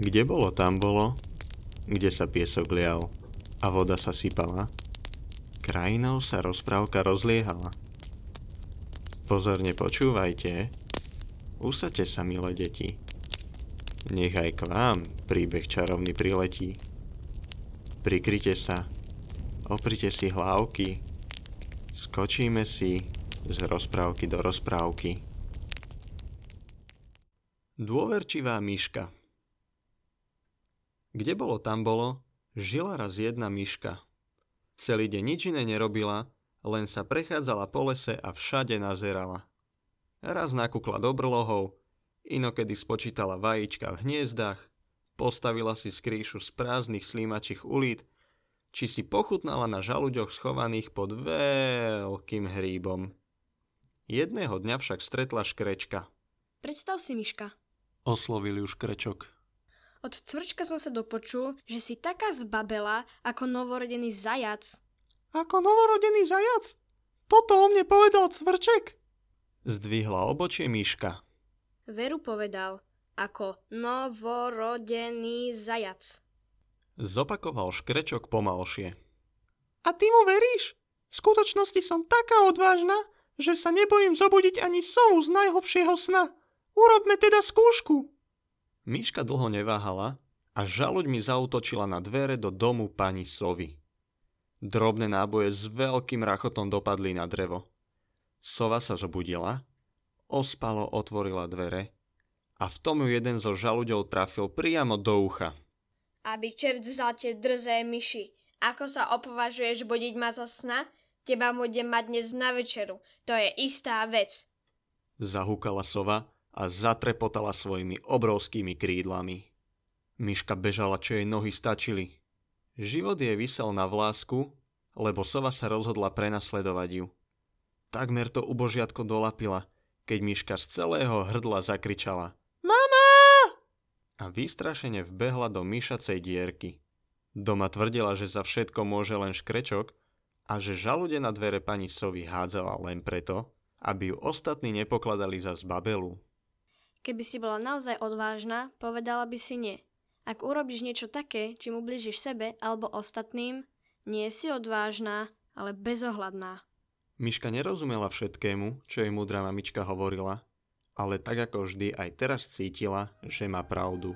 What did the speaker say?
Kde bolo, tam bolo, kde sa piesok lial a voda sa sypala, krajinou sa rozprávka rozliehala. Pozorne počúvajte, usadte sa, milé deti. Nech aj k vám príbeh čarovný priletí. Prikryte sa, oprite si hlávky, skočíme si z rozprávky do rozprávky. Dôverčivá myška Kde bolo, tam bolo, žila raz jedna myška. Celý deň nič iné nerobila, len sa prechádzala po lese a všade nazerala. Raz nakúkla do brlohov, inokedy spočítala vajíčka v hniezdach, postavila si skrýšu z prázdnych slímačích ulít, či si pochutnala na žaluďoch schovaných pod veľkým hríbom. Jedného dňa však stretla škrečka. Predstav si, Miška. Oslovil ju škrečok. Od cvrčka som sa dopočul, že si taká zbabela ako novorodený zajac. Ako novorodený zajac? Toto o mne povedal cvrček? Zdvihla obočie myška. Veru povedal, ako novorodený zajac. Zopakoval škrečok pomalšie. A ty mu veríš? V skutočnosti som taká odvážna, že sa nebojím zobudiť ani sovu z najhlbšieho sna. Urobme teda skúšku. Myška dlho neváhala a žaluď mi zautočila na dvere do domu pani Sovy. Drobné náboje s veľkým rachotom dopadli na drevo. Sova sa zobudila, ospalo otvorila dvere a v tom ju jeden zo žaluďov trafil priamo do ucha. Aby čert vzal tie drzé myši. Ako sa opovažuješ budiť ma zo sna? Teba budem mať dnes na večeru. To je istá vec. Zahúkala sova a zatrepotala svojimi obrovskými krídlami. Myška bežala, čo jej nohy stačili. Život jej vysel na vlásku, lebo sova sa rozhodla prenasledovať ju. Takmer to ubožiatko dolapila, keď myška z celého hrdla zakričala Mama! a vystrašene vbehla do myšacej dierky. Doma tvrdila, že za všetko môže len škrečok a že žalude na dvere pani Sovy hádzala len preto, aby ju ostatní nepokladali za zbabelu. Keby si bola naozaj odvážna, povedala by si nie. Ak urobíš niečo také, čím ubližíš sebe alebo ostatným, nie si odvážna, ale bezohľadná. Myška nerozumela všetkému, čo jej múdra mamička hovorila, ale tak ako vždy aj teraz cítila, že má pravdu.